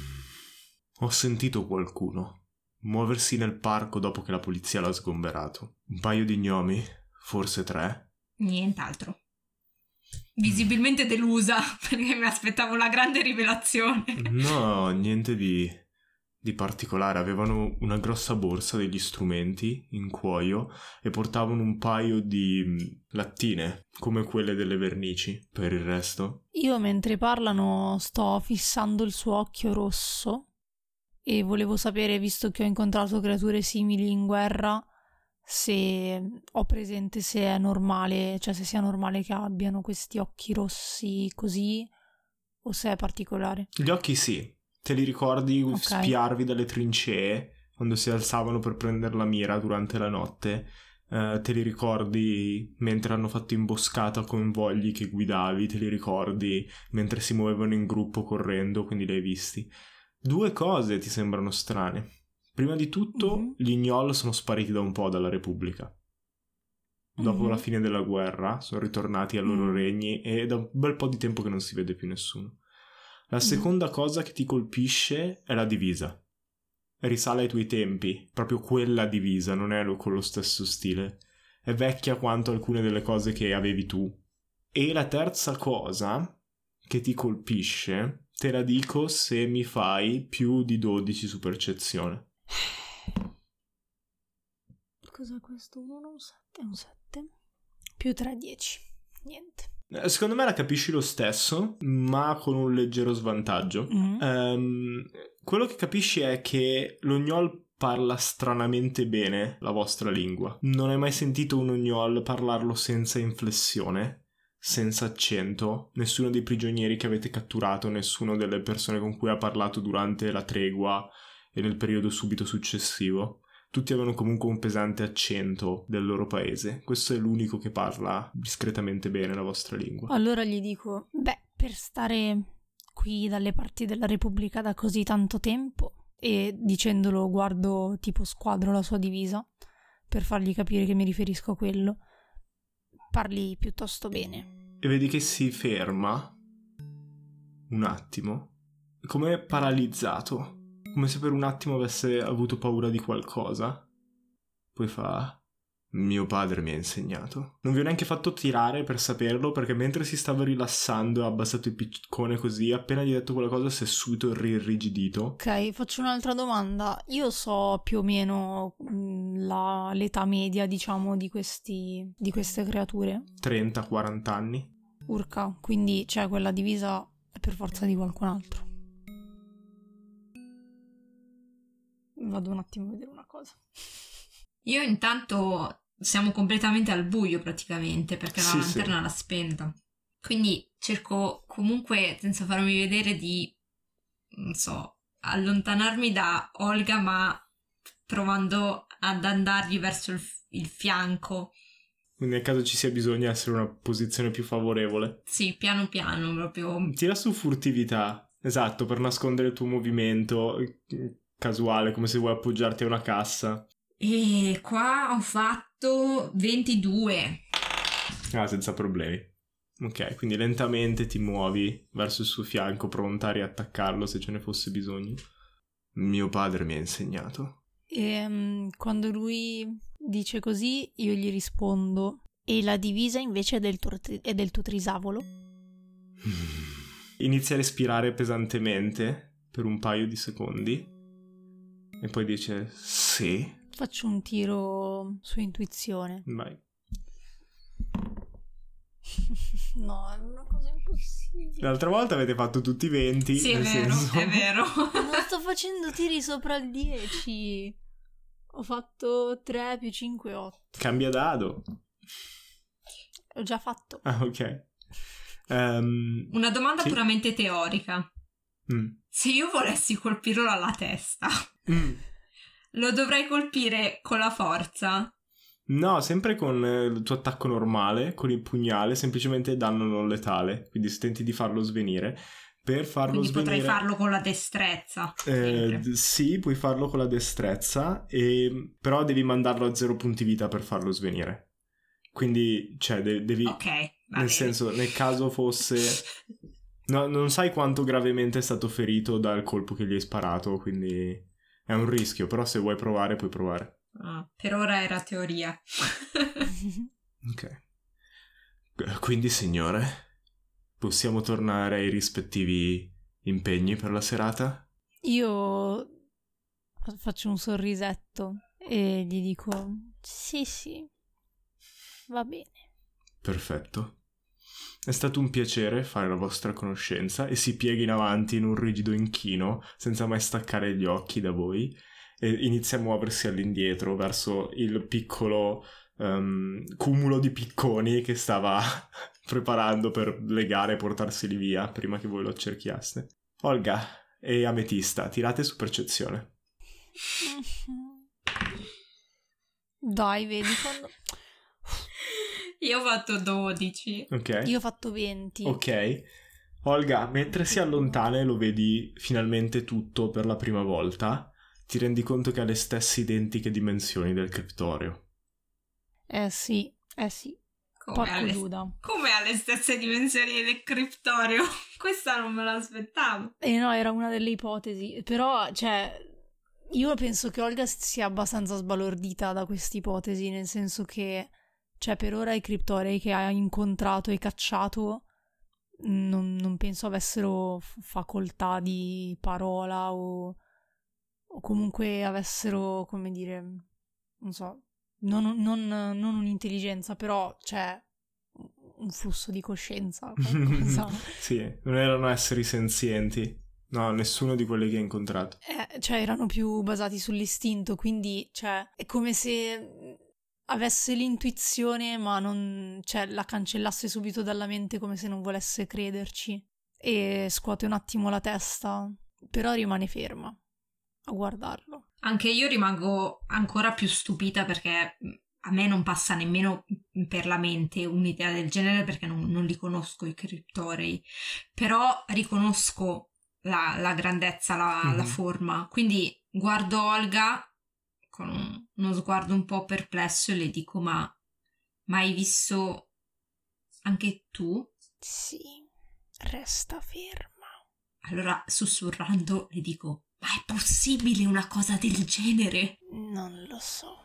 Ho sentito qualcuno muoversi nel parco dopo che la polizia l'ha sgomberato. Un paio di gnomi, forse tre. Nient'altro. Visibilmente delusa perché mi aspettavo la grande rivelazione. No, niente di, di particolare. Avevano una grossa borsa degli strumenti in cuoio e portavano un paio di mh, lattine, come quelle delle vernici. Per il resto, Io mentre parlano sto fissando il suo occhio rosso e volevo sapere, visto che ho incontrato creature simili in guerra, se ho presente se è normale, cioè se sia normale che abbiano questi occhi rossi così o se è particolare. gli occhi sì. Te li ricordi Ok. spiarvi dalle trincee quando si alzavano per prendere la mira durante la notte? Eh, te li ricordi mentre hanno fatto imboscata con vogli che guidavi? Te li ricordi mentre si muovevano in gruppo correndo? Quindi li hai visti. Due cose ti sembrano strane. Prima di tutto, Mhm. gli gnoll sono spariti da un po' dalla Repubblica. dopo Mhm. la fine della guerra, sono ritornati ai loro Mm. regni e da un bel po' di tempo che non si vede più nessuno. La Mm. seconda cosa che ti colpisce è la divisa. Risale ai tuoi tempi, proprio quella divisa, non è con lo stesso stile. È vecchia quanto alcune delle cose che avevi tu. E la terza cosa che ti colpisce, te la dico se mi fai più di 12 su percezione. Cos'è questo? 1, un 7, un 7. Più 3, 10. Niente. Eh, Secondo me la capisci lo stesso, ma con un leggero svantaggio. Mm. Ehm, quello che capisci è che l'ognol parla stranamente bene la vostra lingua. Non hai mai sentito un ognol parlarlo senza inflessione, senza accento. Nessuno dei prigionieri che avete catturato, nessuno delle persone con cui ha parlato durante la tregua e nel periodo subito successivo. Tutti avevano comunque un pesante accento del loro paese. Questo è l'unico che parla discretamente bene la vostra lingua. Allora gli dico, beh, per stare qui dalle parti della Repubblica da così tanto tempo e dicendolo guardo tipo squadro la sua divisa per fargli capire che mi riferisco a quello, parli piuttosto bene. e vedi che si ferma un attimo, come paralizzato, come se per un attimo avesse avuto paura di qualcosa. Poi fa: Mio padre mi ha insegnato. Non vi ho neanche fatto tirare per saperlo, perché mentre si stava rilassando e ha abbassato il piccone così, appena gli ha detto quella cosa si è subito rirrigidito. Ok, faccio un'altra domanda. Io so più o meno mm, la- l'età media, diciamo, di, questi, di queste creature. 30-40 anni. Urca, quindi c'è quella divisa è per forza di qualcun altro. Vado un attimo a vedere una cosa. Io intanto siamo completamente al buio praticamente perché Sì, la sì. lanterna l'ha spenta. Quindi cerco comunque, senza farmi vedere, di, non so, allontanarmi da Olga ma provando ad andargli verso il, il fianco. Quindi nel caso ci sia bisogno essere una posizione più favorevole. Sì, piano piano, proprio. Tira su furtività. Esatto, per nascondere il tuo movimento casuale, come se vuoi appoggiarti a una cassa. E qua ho fatto 22. Ah, senza problemi. Ok, quindi lentamente ti muovi verso il suo fianco, pronta a riattaccarlo se ce ne fosse bisogno. Mio padre mi ha insegnato. E mm, quando lui dice così, io gli rispondo. E la divisa invece è del tri- è del tuo trisavolo? Inizia a respirare pesantemente per un paio di secondi e poi dice sì. Faccio un tiro su intuizione. Vai. no, è una cosa impossibile. L'altra volta avete fatto tutti 20. Sì, è vero, senso- è vero. Non sto facendo tiri sopra il 10. Ho fatto 3 più 5, 8. Cambia dado. Ho già fatto. Ah, ok. Ehm, Una domanda Sì. puramente teorica. Mm. Se io volessi colpirlo alla testa, Mm. lo dovrei colpire con la forza? No, sempre con eh, il tuo attacco normale, con il pugnale, semplicemente danno non letale. Quindi se tenti di farlo svenire, per farlo Quindi svenire... potrei farlo con la destrezza. Eh, sì, puoi farlo con la destrezza, e... però devi mandarlo a zero punti vita per farlo svenire. Quindi, cioè, de- devi... ok, nel bene. senso, nel caso fosse... No, non sai quanto gravemente è stato ferito dal colpo che gli hai sparato, quindi è un rischio, però se vuoi provare puoi provare. Ah, per ora era teoria. Ok. Qu- Quindi, signore, possiamo tornare ai rispettivi impegni per la serata? Io faccio un sorrisetto e gli dico: Sì, sì, va bene. Perfetto. È stato un piacere fare la vostra conoscenza e si piega in avanti in un rigido inchino senza mai staccare gli occhi da voi e inizia a muoversi all'indietro verso il piccolo ehm, cumulo di picconi che stava preparando per legare e portarseli via prima che voi lo accerchiaste. Olga e Ametista, tirate su percezione. Dai, vedi quando. Io ho fatto 12. Ok? Io ho fatto 20. Ok. Olga, mentre si allontana e lo vedi finalmente tutto per la prima volta, ti rendi conto che ha le stesse identiche dimensioni del criptorio. Eh sì, Eh sì. Come alle, Giuda. come alle stesse dimensioni del criptorio. Questa non me l'aspettavo. Eh no, era una delle ipotesi. Però, cioè, io penso che Olga sia abbastanza sbalordita da questa ipotesi, nel senso che, cioè, per ora i criptorei che ha incontrato e cacciato non, non penso avessero facoltà di parola o, o comunque avessero, come dire, non so, non, non, non un'intelligenza, però c'è un flusso di coscienza, sì, non erano esseri senzienti. No, nessuno di quelli che hai incontrato. Eh, cioè, erano più basati sull'istinto, quindi, cioè, è come se avesse l'intuizione, ma non, cioè, la cancellasse subito dalla mente come se non volesse crederci. E scuote un attimo la testa, però rimane ferma a guardarlo. Anche io rimango ancora più stupita perché a me non passa nemmeno per la mente un'idea del genere perché non, non li conosco i criptorei, però riconosco la, la grandezza, la, Mhm. la forma. Quindi guardo Olga con un- uno sguardo un po' perplesso e le dico: Ma, ma hai visto anche tu? Sì, resta ferma. Allora, sussurrando, le dico: Ma è possibile una cosa del genere? Non lo so.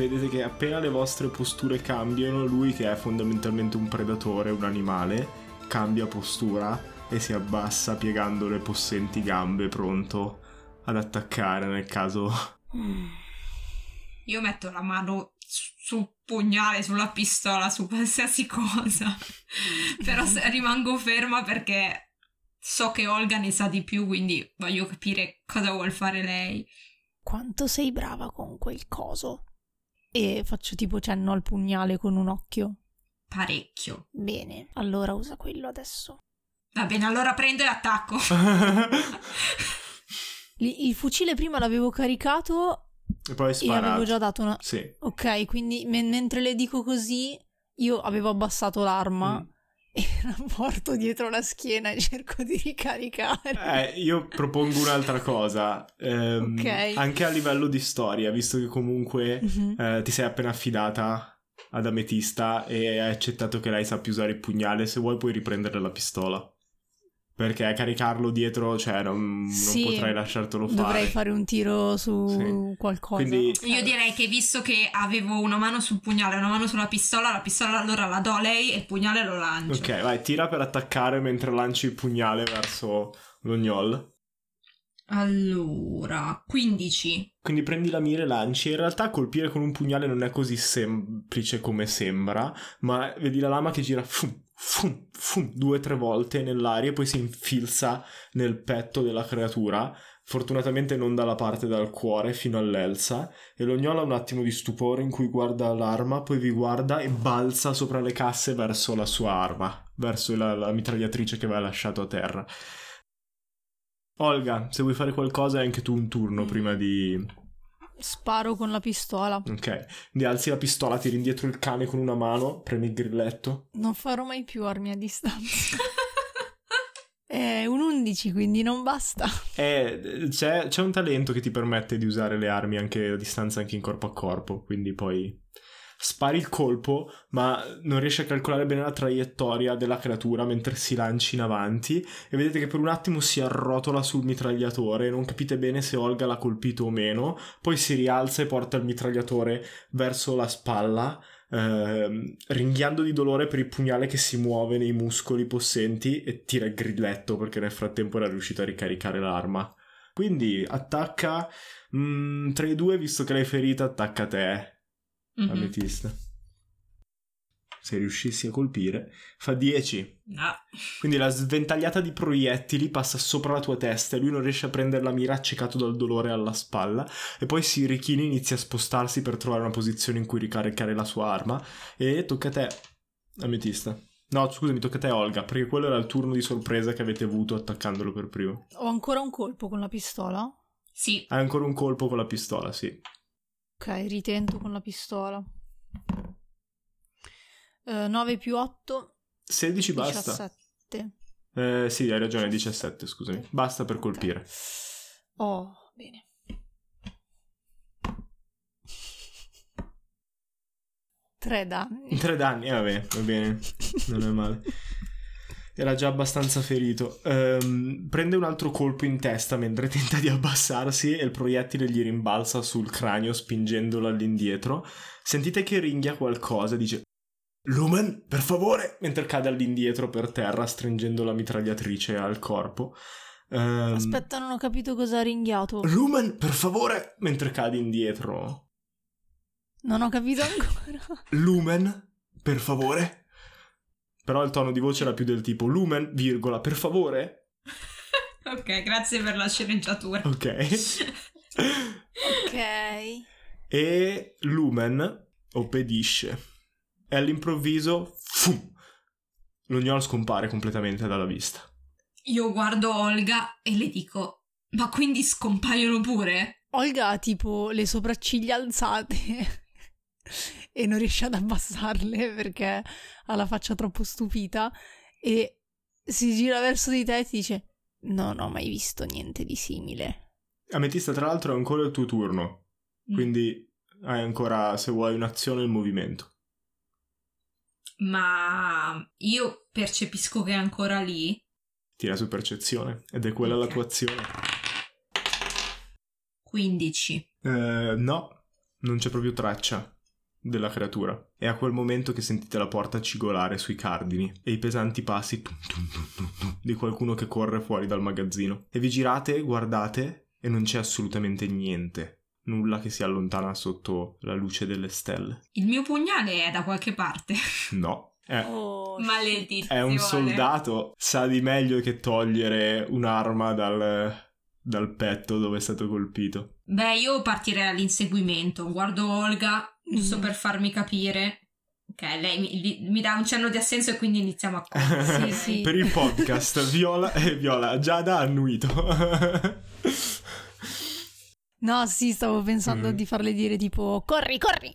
Vedete che appena le vostre posture cambiano, lui che è fondamentalmente un predatore, un animale, cambia postura e si abbassa piegando le possenti gambe pronto ad attaccare nel caso... Io metto la mano su- sul pugnale, sulla pistola, su qualsiasi cosa. Però se- rimango ferma perché so che Olga ne sa di più, quindi voglio capire cosa vuol fare lei. Quanto sei brava con quel coso. E faccio tipo cenno al pugnale con un occhio. Parecchio. Bene, allora usa quello adesso. Va bene, allora prendo e attacco. Il fucile prima l'avevo caricato e poi e spara. avevo già dato una... Sì. Ok, quindi me- mentre le dico così, io avevo abbassato l'arma Mm. e la porto dietro la schiena e cerco di ricaricare. Eh, io propongo un'altra cosa. Ehm, Ok. Anche a livello di storia, visto che comunque Mhm. eh, ti sei appena affidata ad Ametista e hai accettato che lei sappia usare il pugnale, se vuoi puoi riprendere la pistola. Perché caricarlo dietro, cioè, non, non Sì, potrei lasciartelo fare. Dovrei fare un tiro su Sì. qualcosa. Quindi-. Io direi che visto che avevo una mano sul pugnale e una mano sulla pistola, la pistola allora la do a lei e il pugnale lo lancio. Ok, vai, tira per attaccare mentre lanci il pugnale verso lo gnoll. Allora, 15. Quindi prendi la mira e lanci. In realtà colpire con un pugnale non è così semplice come sembra, ma vedi la lama che gira fum, fum, fum, due o tre volte nell'aria e poi si infilza nel petto della creatura. Fortunatamente non dalla parte dal cuore fino all'elsa. E l'ognola ha un attimo di stupore in cui guarda l'arma, poi vi guarda e balza sopra le casse verso la sua arma, verso la, la mitragliatrice che aveva lasciato a terra. Olga, se vuoi fare qualcosa hai anche tu un turno prima di... Sparo con la pistola. Ok, quindi alzi la pistola, tiri indietro il cane con una mano, premi il grilletto. Non farò mai più armi a distanza. È un 11, quindi non basta. E c'è, c'è un talento che ti permette di usare le armi anche a distanza, anche in corpo a corpo, quindi poi spari il colpo, ma non riesci a calcolare bene la traiettoria della creatura mentre si lanci in avanti. E vedete che per un attimo si arrotola sul mitragliatore, non capite bene se Olga l'ha colpito o meno, poi si rialza e porta il mitragliatore verso la spalla, ehm, ringhiando di dolore per il pugnale che si muove nei muscoli possenti e tira il grilletto perché nel frattempo era riuscito a ricaricare l'arma. Quindi attacca mm, tra i due, visto che l'hai ferita, attacca te, Mhm. Ametista. Se riuscissi a colpire, fa 10. Ah, Quindi la sventagliata di proiettili passa sopra la tua testa e lui non riesce a prendere la mira accecato dal dolore alla spalla e poi si richina e inizia a spostarsi per trovare una posizione in cui ricaricare la sua arma e tocca a te, Ametista. No, scusami, tocca a te Olga, perché quello era il turno di sorpresa che avete avuto attaccandolo per primo. Ho ancora un colpo con la pistola? Sì, Hai ancora un colpo con la pistola, sì. Ok, ritento con la pistola. 9 più 8, 16 basta. 17. Eh, sì, hai ragione, 17, scusami. Basta per colpire. Oh, bene. Tre danni. Tre danni, eh, vabbè, va bene, non è male. Era già abbastanza ferito. Ehm, prende un altro colpo in testa mentre tenta di abbassarsi e il proiettile gli rimbalza sul cranio spingendolo all'indietro. Sentite che ringhia qualcosa, dice Lumen, per favore, mentre cade all'indietro per terra stringendo la mitragliatrice al corpo. Ehm, Aspetta, non ho capito cosa ha ringhiato. Lumen, per favore, mentre cade indietro. Non ho capito ancora. Lumen, per favore. Però il tono di voce era più del tipo Lumen, virgola, per favore. ok, grazie per la sceneggiatura. Ok. Ok. e Lumen obbedisce. E all'improvviso, fum, lo gnolo scompare completamente dalla vista. Io guardo Olga e le dico, ma quindi scompaiono pure? Olga ha tipo le sopracciglia alzate e non riesce ad abbassarle perché ha la faccia troppo stupita e si gira verso di te e ti dice non ho mai visto niente di simile. Ametista, tra l'altro, è ancora il tuo turno. Quindi hai ancora, se vuoi, un'azione e il movimento. Ma io percepisco che è ancora lì. Tira su percezione. Ed è quella la Ok. tua azione. 15. Eh, no, non c'è proprio traccia della creatura. È a quel momento che sentite la porta cigolare sui cardini e i pesanti passi tum, tum, tum, tum, tum, di qualcuno che corre fuori dal magazzino. E vi girate, guardate e non c'è assolutamente niente. Nulla che si allontana sotto la luce delle stelle. Il mio pugnale è da qualche parte. No. È, Oh, Maledizione. è un soldato. Sa di meglio che togliere un'arma dal, dal petto dove è stato colpito. Beh, io partirei all'inseguimento. Guardo Olga, giusto Mhm. per farmi capire. Ok, lei mi, mi dà un cenno di assenso e quindi iniziamo a. Sì, sì. per il podcast, Viola e Viola, Giada ha annuito. No, sì, stavo pensando Mm. di farle dire tipo corri, corri.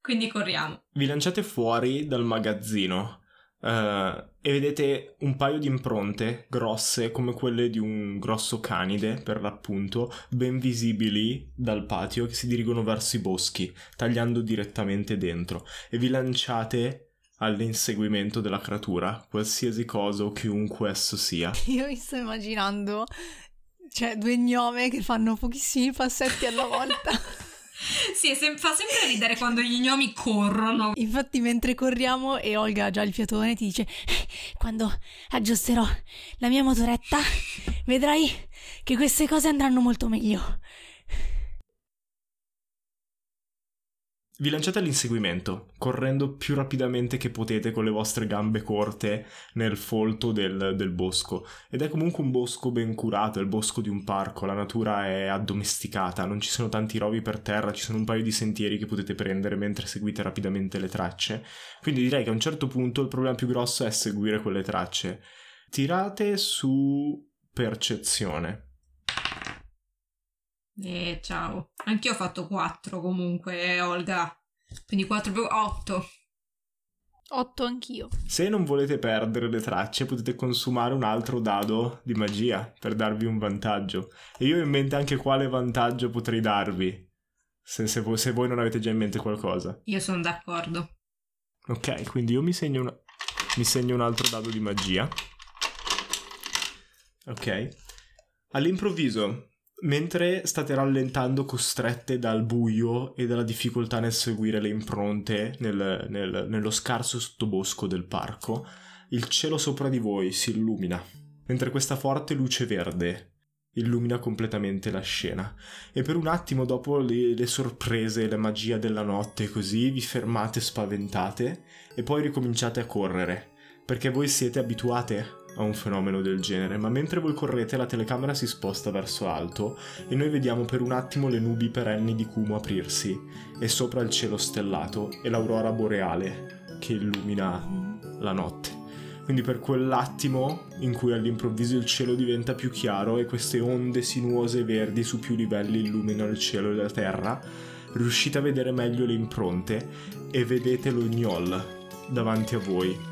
quindi corriamo. Vi lanciate fuori dal magazzino eh, e vedete un paio di impronte grosse come quelle di un grosso canide, per l'appunto, ben visibili dal patio che si dirigono verso i boschi, tagliando direttamente dentro. E vi lanciate all'inseguimento della creatura, qualsiasi cosa o chiunque esso sia. Io mi sto immaginando, cioè, due gnome che fanno pochissimi passetti alla volta. Sì, sem- fa sempre ridere quando gli gnomi corrono. Infatti, mentre corriamo e Olga ha già il fiatone, ti dice: Quando aggiusterò la mia motoretta, vedrai che queste cose andranno molto meglio. Vi lanciate all'inseguimento, correndo più rapidamente che potete con le vostre gambe corte nel folto del, del bosco. Ed è comunque un bosco ben curato, è il bosco di un parco, la natura è addomesticata, non ci sono tanti rovi per terra, ci sono un paio di sentieri che potete prendere mentre seguite rapidamente le tracce. Quindi direi che a un certo punto il problema più grosso è seguire quelle tracce. Tirate su percezione. Eh, ciao. Anch'io ho fatto 4 comunque, Olga. Quindi 4 più 8. Otto anch'io. Se non volete perdere le tracce, potete consumare un altro dado di magia per darvi un vantaggio. E io ho in mente anche quale vantaggio potrei darvi. Se, se voi, se voi non avete già in mente qualcosa. Io sono d'accordo. Ok, quindi io mi segno, una- mi segno un altro dado di magia. Ok. All'improvviso, mentre state rallentando costrette dal buio e dalla difficoltà nel seguire le impronte nel- nel- nello scarso sottobosco del parco, il cielo sopra di voi si illumina, mentre questa forte luce verde illumina completamente la scena. E per un attimo dopo le, le sorprese, la magia della notte, così vi fermate spaventate e poi ricominciate a correre, perché voi siete abituate a un fenomeno del genere, ma mentre voi correte la telecamera si sposta verso alto e noi vediamo per un attimo le nubi perenni di Kumo aprirsi e sopra il cielo stellato e l'aurora boreale che illumina la notte. Quindi per quell'attimo in cui all'improvviso il cielo diventa più chiaro e queste onde sinuose verdi su più livelli illuminano il cielo e la terra, riuscite a vedere meglio le impronte e vedete lo gnoll davanti a voi.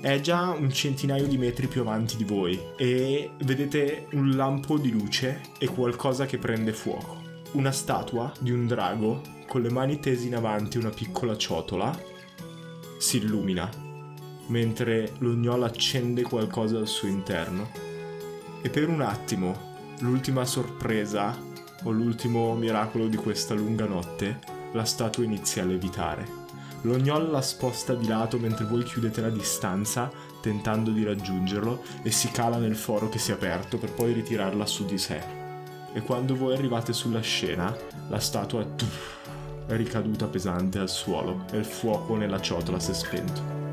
È già un centinaio di metri più avanti di voi e vedete un lampo di luce e qualcosa che prende fuoco. Una statua di un drago con le mani tese in avanti una piccola ciotola si illumina, mentre l'ognolo accende qualcosa al suo interno. E per un attimo, l'ultima sorpresa o l'ultimo miracolo di questa lunga notte, la statua inizia a levitare. L'ognol la sposta di lato mentre voi chiudete la distanza tentando di raggiungerlo e si cala nel foro che si è aperto per poi ritirarla su di sé. E quando voi arrivate sulla scena, la statua è ricaduta pesante al suolo e il fuoco nella ciotola si è spento.